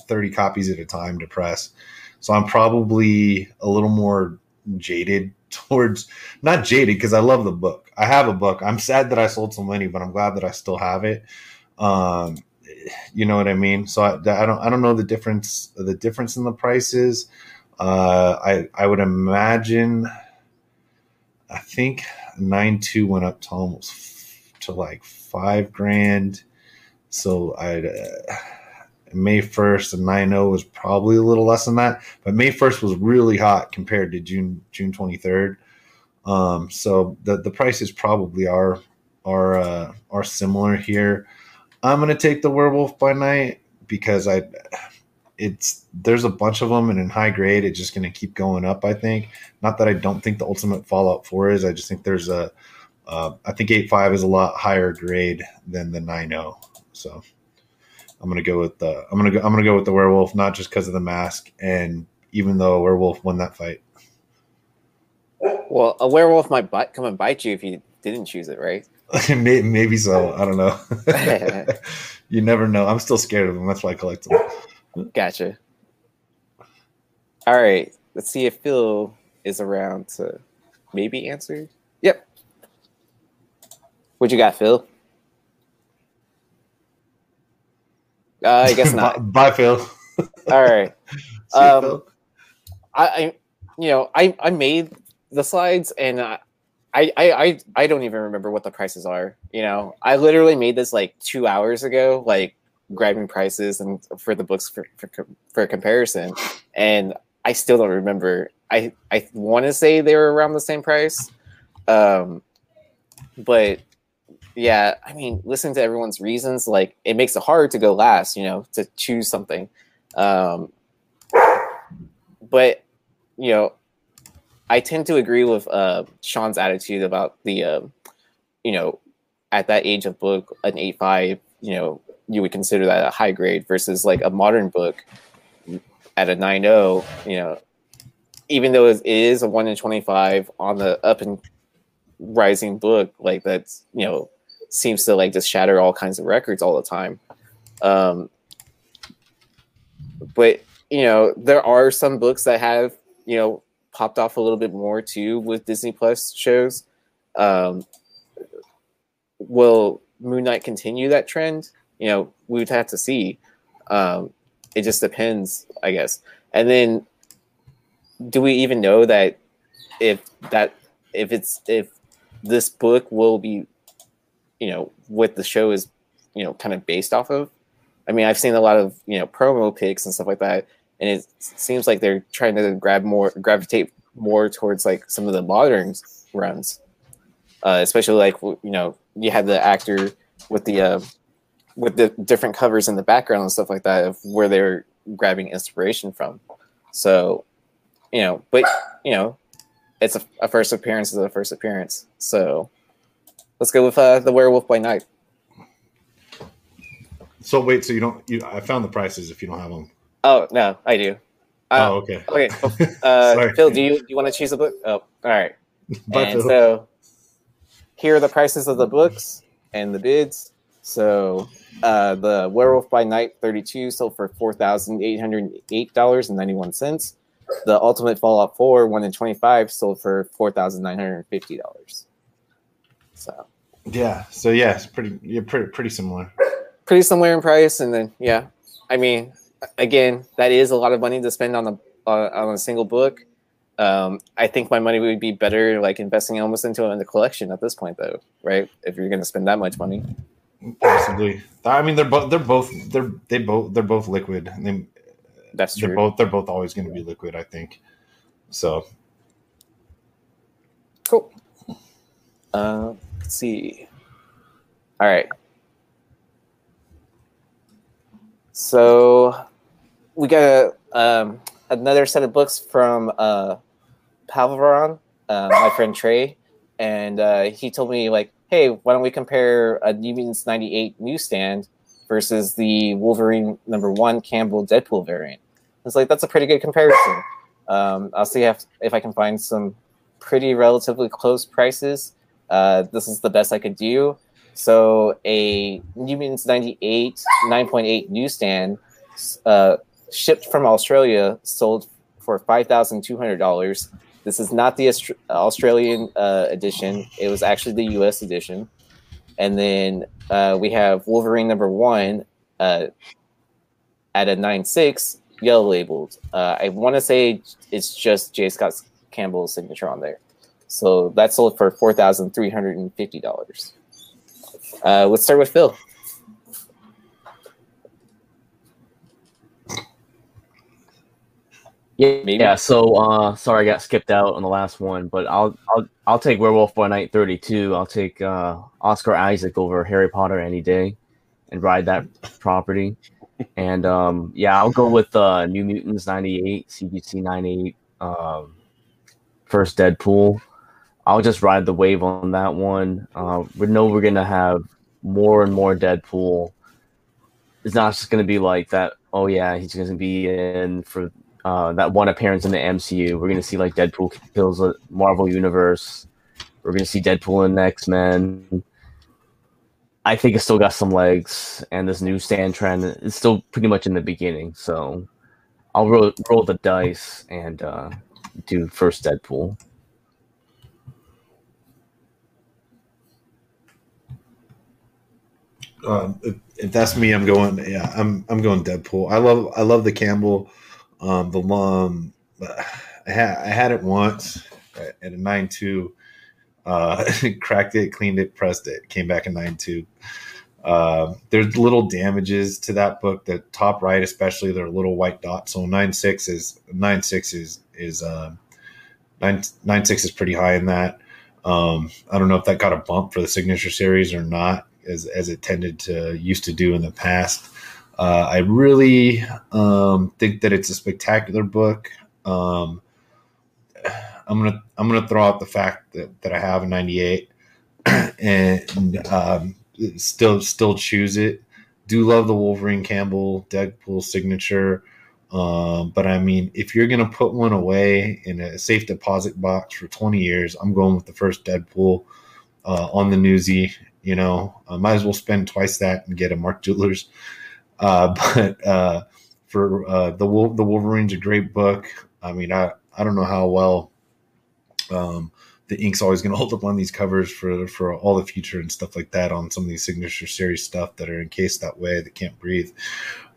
thirty copies at a time to press. So I'm probably a little more jaded towards not jaded because I love the book. I have a book. I'm sad that I sold so many, but I'm glad that I still have it. Um, you know what I mean? So I, I don't I don't know the difference the difference in the prices. Uh, I I would imagine. I think nine two went up to almost f- to like five grand. So I uh, May first and nine zero was probably a little less than that, but May first was really hot compared to June June twenty third. Um, so the the prices probably are are uh, are similar here. I'm gonna take the Werewolf by Night because I it's there's a bunch of them and in high grade it's just gonna keep going up. I think not that I don't think the Ultimate Fallout Four is. I just think there's a uh, I think eight five is a lot higher grade than the nine zero. So I'm gonna go with the I'm gonna go I'm gonna go with the Werewolf not just because of the mask and even though a Werewolf won that fight. Well, a werewolf might bite, come and bite you if you didn't choose it, right? May- Maybe so. I don't know. you never know. I'm still scared of them. That's why I collect them. Gotcha. All right. Let's see if Phil is around to maybe answer. Yep. What you got, Phil? Uh, I guess not. Bye, Phil. All right. See you, Um, Phil. I, I, you know, I, I made the slides and I, I, I, I- I don't even remember what the prices are. You know, I literally made this like two hours ago, like grabbing prices and for the books for, for, for comparison. And I still don't remember. I, I want to say they were around the same price. Um, but yeah, I mean, listening to everyone's reasons. Like it makes it hard to go last, you know, to choose something. Um, but you know, I tend to agree with uh, Sean's attitude about the, um you know, at that age of book, an eight you know, you would consider that a high grade versus like a modern book at a nine zero. You know, even though it is a one in twenty five on the up and rising book, like that's you know seems to like just shatter all kinds of records all the time. Um, but you know, there are some books that have you know popped off a little bit more too with Disney Plus shows. Um, will Moon Knight continue that trend? You know, we would have to see. Um, it just depends, I guess. And then, do we even know that if that if it's if this book will be, you know, what the show is, you know, kind of based off of? I mean, I've seen a lot of you know promo pics and stuff like that, and it seems like they're trying to grab more gravitate more towards like some of the modern runs, uh, especially like you know you had the actor with the uh, with the different covers in the background and stuff like that of where they're grabbing inspiration from. So, you know, but you know, it's a, a first appearance is a first appearance. So, let's go with uh, the Werewolf by Night. So wait, so you don't? You, I found the prices. If you don't have them. Oh no, I do. Uh, oh, okay. Okay, uh, Phil, do you do you want to choose a book? Oh, all right. Bye, and Phil. so here are the prices of the books and the bids. So uh, the Werewolf by Night 32 sold for four thousand eight hundred eight dollars and ninety one cents. The Ultimate Fallout 4 one in twenty five sold for four thousand nine hundred fifty dollars. So Yeah. So yeah, it's pretty. You're pretty pretty similar. pretty similar in price, and then yeah, I mean, again, that is a lot of money to spend on a uh, on a single book. Um, I think my money would be better like investing almost into it in the collection at this point, though, right? If you're going to spend that much money. Possibly. I mean, they're both. They're both. They're they both. They're both liquid. They, That's they're both. They're both always going to be liquid. I think. So Cool. Uh, let's see. All right. So we got a, um, another set of books from uh, uh, my friend Trey, and uh, he told me like, "Hey, why don't we compare a New Mutants '98 newsstand versus the Wolverine number one Campbell Deadpool variant?" It's like that's a pretty good comparison. Um, I'll see if if I can find some pretty relatively close prices. Uh, this is the best I could do. So a New Mutants 98 9.8 newsstand uh, shipped from Australia, sold for five thousand two hundred dollars. This is not the Aust- Australian uh, edition; it was actually the U.S. edition. And then uh, we have Wolverine number one uh, at a nine six, yellow labeled. Uh, I want to say it's just J. Scott Campbell's signature on there. So that sold for four thousand three hundred and fifty dollars. Uh, let's start with Phil. Yeah, Maybe. yeah. So, uh, sorry, I got skipped out on the last one, but I'll I'll I'll take Werewolf by Night thirty two. I'll take uh, Oscar Isaac over Harry Potter any day, and ride that property. And um, yeah, I'll go with uh, New Mutants ninety eight, CGC ninety eight, um, first Deadpool. I'll just ride the wave on that one. Uh, we know we're gonna have more and more Deadpool. It's not just gonna be like that. Oh yeah, he's gonna be in for uh, that one appearance in the MCU. We're gonna see like Deadpool kills the Marvel universe. We're gonna see Deadpool in X Men. I think it's still got some legs, and this new stand trend is still pretty much in the beginning. So I'll roll, roll the dice and uh, do first Deadpool. Um, if, if that's me, I'm going. Yeah, I'm I'm going Deadpool. I love I love the Campbell. Um, the um, I had I had it once at a nine two. Uh, cracked it, cleaned it, pressed it. Came back in nine two. Uh, there's little damages to that book. The top right, especially, there are little white dots. So nine six is nine six is is um, nine nine six is pretty high in that. Um, I don't know if that got a bump for the signature series or not, as as it tended to used to do in the past. Uh, I really um, think that it's a spectacular book. Um, I'm gonna I'm gonna throw out the fact that, that I have a 98 and um, still still choose it. Do love the Wolverine Campbell Deadpool signature. Um, but I mean, if you're gonna put one away in a safe deposit box for 20 years, I'm going with the first Deadpool uh, on the newsy. You know, I might as well spend twice that and get a Mark Jewelers. Uh, but uh, for uh, the Wol- the Wolverine's a great book. I mean, I I don't know how well um, the ink's always going to hold up on these covers for for all the future and stuff like that on some of these signature series stuff that are encased that way that can't breathe.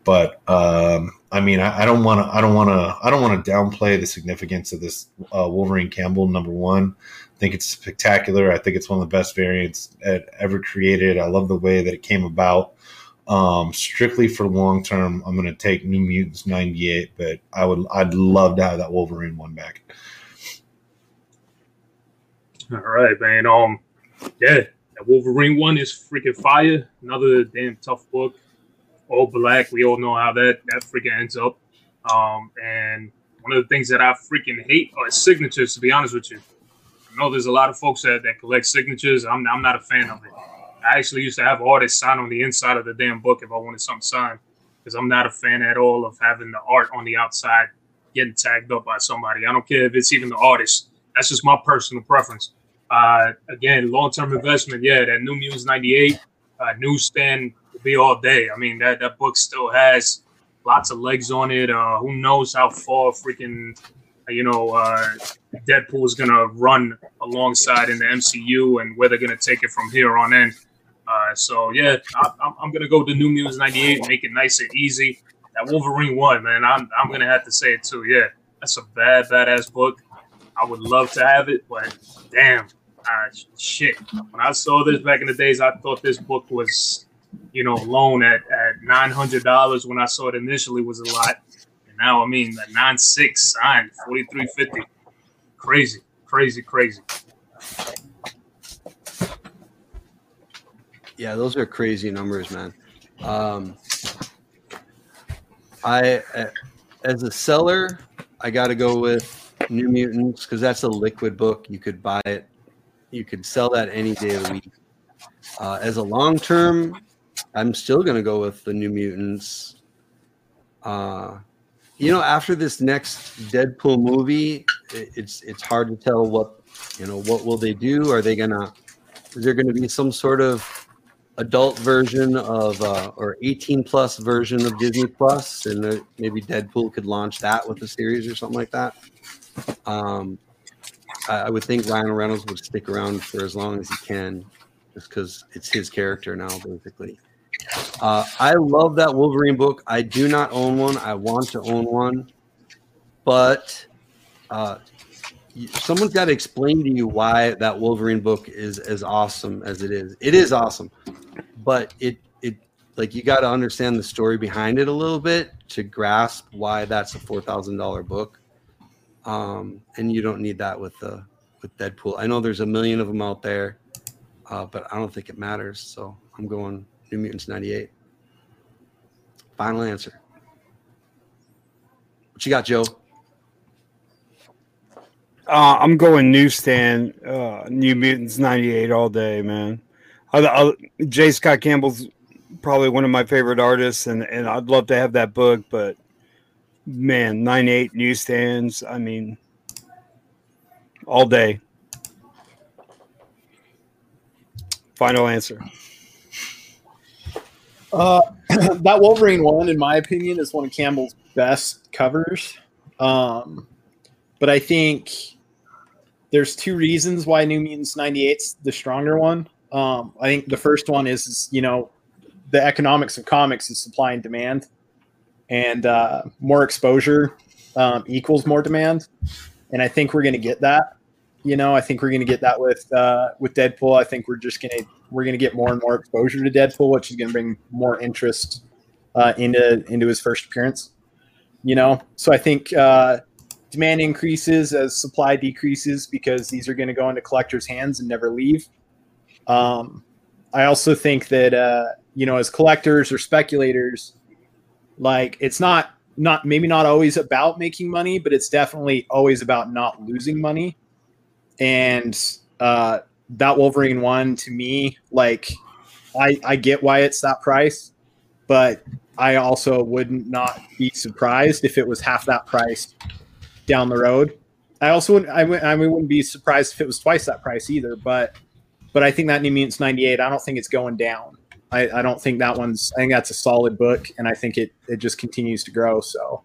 But um, I mean, I, I don't want to. I don't want to. I don't want to downplay the significance of this uh, Wolverine Campbell number one. I think it's spectacular. I think it's one of the best variants ever created. I love the way that it came about. Um, strictly for long term, I'm going to take New Mutants '98, but I would. I'd love to have that Wolverine one back. All right, man. Um, yeah, that Wolverine one is freaking fire. Another damn tough book. All black. We all know how that that freaking ends up. Um, and one of the things that I freaking hate are signatures. To be honest with you, I know there's a lot of folks that, that collect signatures. I'm I'm not a fan of it. I actually used to have artists sign on the inside of the damn book if I wanted something signed, because I'm not a fan at all of having the art on the outside getting tagged up by somebody. I don't care if it's even the artist. That's just my personal preference. Uh, again, long term investment. Yeah, that New Muse '98 uh, newsstand will be all day. I mean, that that book still has lots of legs on it. Uh, who knows how far freaking you know uh, Deadpool is gonna run alongside in the MCU and where they're gonna take it from here on in. Uh, so yeah, I, I'm, I'm gonna go to New Mutants '98, make it nice and easy. That Wolverine one, man, I'm I'm gonna have to say it too. Yeah, that's a bad badass book. I would love to have it, but damn, shit. When I saw this back in the days, I thought this book was, you know, loan at, at nine hundred dollars when I saw it initially was a lot. Now I mean the nine six signed forty three fifty. Crazy, crazy, crazy. Yeah, those are crazy numbers, man. Um, I, as a seller, I got to go with New Mutants because that's a liquid book. You could buy it, you could sell that any day of the week. Uh, as a long term, I'm still going to go with the New Mutants. Uh, you know, after this next Deadpool movie, it's it's hard to tell what you know what will they do. Are they gonna? Is there going to be some sort of adult version of uh, or 18 plus version of Disney Plus, and uh, maybe Deadpool could launch that with a series or something like that. Um, I, I would think Ryan Reynolds would stick around for as long as he can, just because it's his character now, basically. Uh, I love that Wolverine book. I do not own one. I want to own one, but uh, someone's got to explain to you why that Wolverine book is as awesome as it is. It is awesome, but it it like you got to understand the story behind it a little bit to grasp why that's a four thousand dollar book. Um, and you don't need that with the with Deadpool. I know there's a million of them out there, uh, but I don't think it matters. So I'm going New Mutants '98. Final answer. What you got, Joe? Uh, I'm going newsstand, uh, New Mutants '98 all day, man. I, I, J. Scott Campbell's probably one of my favorite artists, and, and I'd love to have that book, but man, '98 newsstands. I mean, all day. Final answer. Uh, that Wolverine one, in my opinion, is one of Campbell's best covers. Um, but I think there's two reasons why New Mutants 98's the stronger one. Um, I think the first one is, is, you know, the economics of comics is supply and demand, and uh, more exposure um, equals more demand. And I think we're going to get that. You know, I think we're going to get that with uh, with Deadpool. I think we're just going to we're going to get more and more exposure to Deadpool, which is going to bring more interest uh, into into his first appearance. You know, so I think uh, demand increases as supply decreases because these are going to go into collectors' hands and never leave. Um, I also think that uh, you know, as collectors or speculators, like it's not not maybe not always about making money, but it's definitely always about not losing money. And uh, that Wolverine one to me, like I I get why it's that price, but I also wouldn't not be surprised if it was half that price down the road. I also wouldn't I, wouldn't- I wouldn't be surprised if it was twice that price either. But but I think that New Mutants ninety eight. I don't think it's going down. I, I don't think that one's. I think that's a solid book, and I think it it just continues to grow. So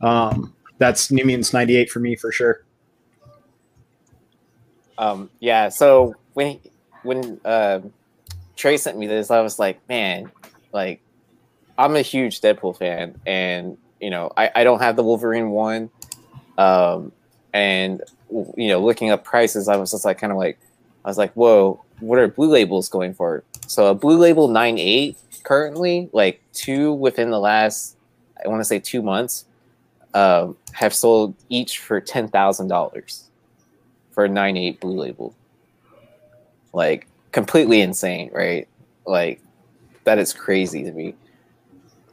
um, that's New Mutants ninety eight for me for sure. Um, yeah. So when when uh, Trey sent me this, I was like, man, like I'm a huge Deadpool fan, and you know, I, I don't have the Wolverine one, um, and you know, looking up prices, I was just like, kind of like, I was like, whoa, what are Blue Labels going for? So a Blue Label nine eight currently, like two within the last, I want to say two months, um, have sold each for ten thousand dollars for a 9.8 blue label. Like completely insane, right? Like that is crazy to me.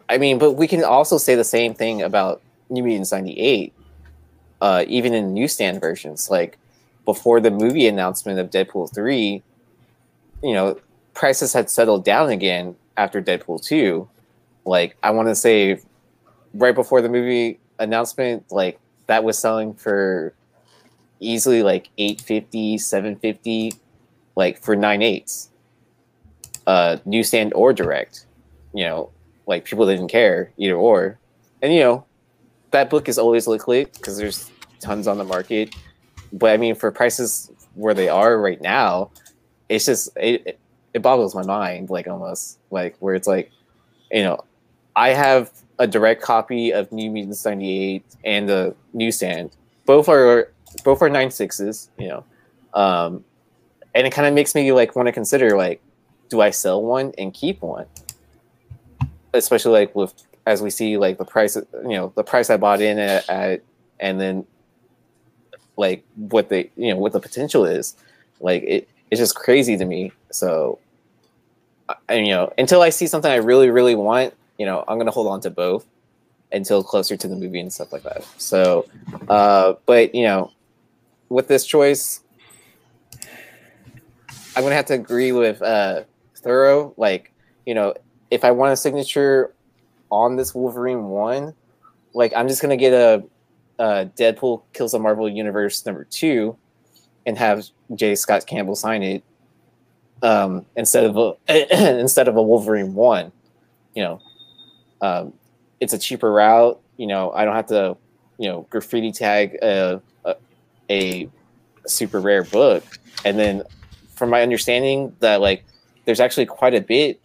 I mean, but we can also say the same thing about New Mutants 98, uh, even in newsstand versions. Like before the movie announcement of Deadpool 3, you know, prices had settled down again after Deadpool 2. Like I want to say right before the movie announcement, like that was selling for easily like 850 750 like for nine eights uh newsstand or direct you know like people didn't care either or. And you know that book is always liquid because there's tons on the market. But i mean for prices where they are right now it's just it, it, boggles my mind like almost like where it's like you know i have a direct copy of new mutants 98 and the newsstand. Both are both are nine sixes, you know, um, and it kind of makes me like want to consider like, do I sell one and keep one? Especially like with as we see like the price, you know, the price I bought in at, at and then like what the you know what the potential is, like it it's just crazy to me. So, and you know, until I see something I really really want, you know, I'm gonna hold on to both until closer to the movie and stuff like that. So, uh, but you know, with this choice, I'm gonna have to agree with uh, Thoro. Like, you know, if I want a signature on this Wolverine one, like I'm just gonna get a, a Deadpool kills the Marvel Universe number two, and have J. Scott Campbell sign it. um, instead of a instead of a Wolverine one. You know, um, it's a cheaper route. You know, I don't have to, you know, graffiti tag a, a, super rare book, and then from my understanding that like there's actually quite a bit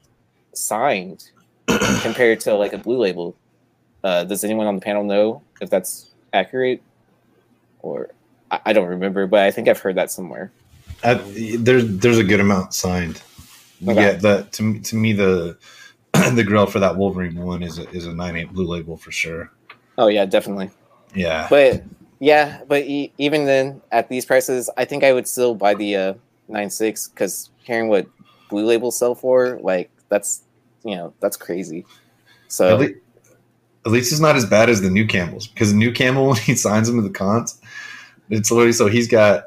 signed compared to like a blue label. Uh, does anyone on the panel know if that's accurate? Or I, I don't remember, but I think I've heard that somewhere. Uh, there's there's a good amount signed. Okay. Yeah, that to me- to me the the grill for that Wolverine one is a, is a nine eight blue label for sure. Oh yeah, definitely. Yeah, But yeah, but e- even then, at these prices, I think I would still buy the uh, nine six because hearing what blue Label sell for, like that's you know that's crazy. So at, le- at least it's not as bad as the new Campbells because the new Campbell when he signs them to the cons, it's literally so he's got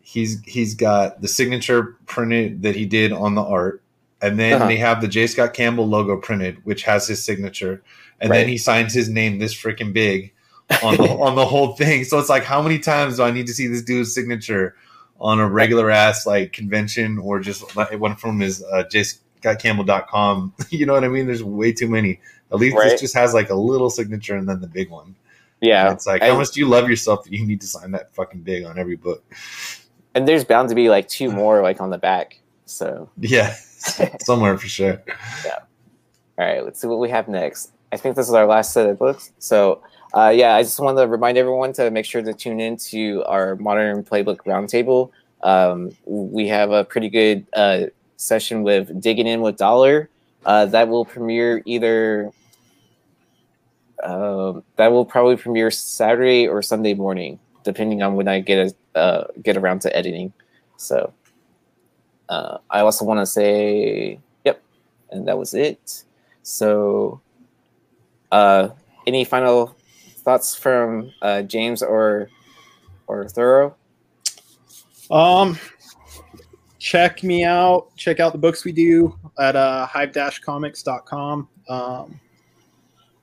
he's he's got the signature printed that he did on the art, and then Uh-huh. they have the J Scott Campbell logo printed, which has his signature, and Right. then he signs his name this freaking big on the on the whole thing. So it's like, how many times do I need to see this dude's signature on a regular ass like convention or just like one from his uh, jscottcampbell.com? you know what I mean? There's way too many. At least Right. this just has like a little signature and then the big one. yeah, it's like, I- how much do you love yourself that you need to sign that fucking big on every book? and there's bound to be like two more like on the back. So Yeah, somewhere for sure. Yeah. All right, let's see what we have next. I think this is our last set of books. So, uh, yeah, I just want to remind everyone to make sure to tune in to our Modern Playbook Roundtable. Um, we have a pretty good uh, session with Digging In with Dollar uh, that will premiere either. Um, that will probably premiere Saturday or Sunday morning, depending on when I get a, uh, get around to editing. So, uh, I also want to say, yep, and that was it. So, uh, any final thoughts from uh, James or or Thoro? Um, check me out. Check out the books we do at uh, hive-comics.com. Um,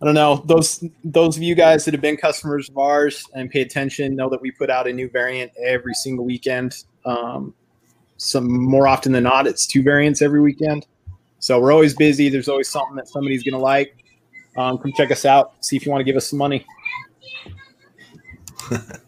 I don't know those those of you guys that have been customers of ours and pay attention know that we put out a new variant every single weekend. Um, some more often than not, it's two variants every weekend. So we're always busy. There's always something that somebody's gonna like. Um, come check us out. See if you want to give us some money.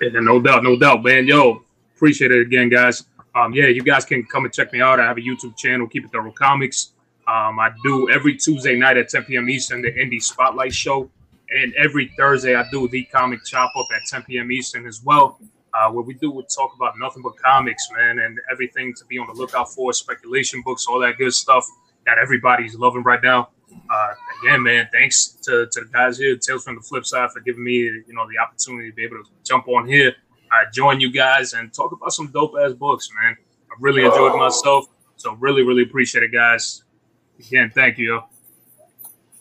Yeah, no doubt, no doubt, man. Yo, appreciate it again, guys. Um, yeah, you guys can come and check me out. I have a YouTube channel, Keep It Thoro Comics. Um, I do every Tuesday night at 10 p.m. Eastern the Indie Spotlight Show, and every Thursday I do the Comic Chop Up at 10 p.m. Eastern as well, uh, where we do we talk about nothing but comics, man, and everything to be on the lookout for, speculation books, all that good stuff that everybody's loving right now. Uh, again, man, thanks to, to the guys here, Tales from the Flip Side, for giving me, you know, the opportunity to be able to jump on here, uh, join you guys, and talk about some dope ass books, man. I really enjoyed myself, so really, really appreciate it, guys. Again, thank you.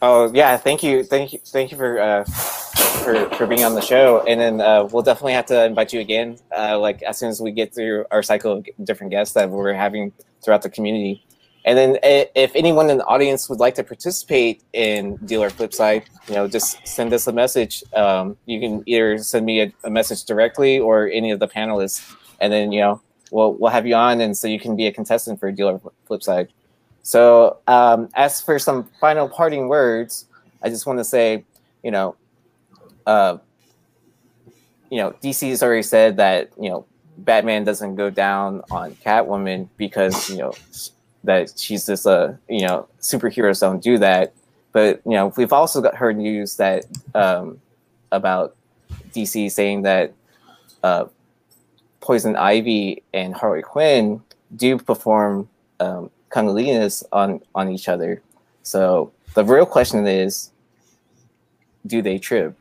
Oh yeah, thank you, thank you, thank you for uh, for for being on the show, and then uh, we'll definitely have to invite you again. Uh, like as soon as we get through our cycle of different guests that we're having throughout the community, and then if anyone in the audience would like to participate in Dealer Flipside, you know, just send us a message. Um, you can either send me a, a message directly or any of the panelists, and then you know we'll we'll have you on, and so you can be a contestant for Dealer Flipside. So, um, as for some final parting words, I just want to say, you know, uh, you know, DC has already said that you know Batman doesn't go down on Catwoman because you know that she's just a you know superheroes don't do that. But you know, we've also got heard news that um, about DC saying that uh, Poison Ivy and Harley Quinn do perform um, cunnilingus on on each other. So the real question is, do they trip?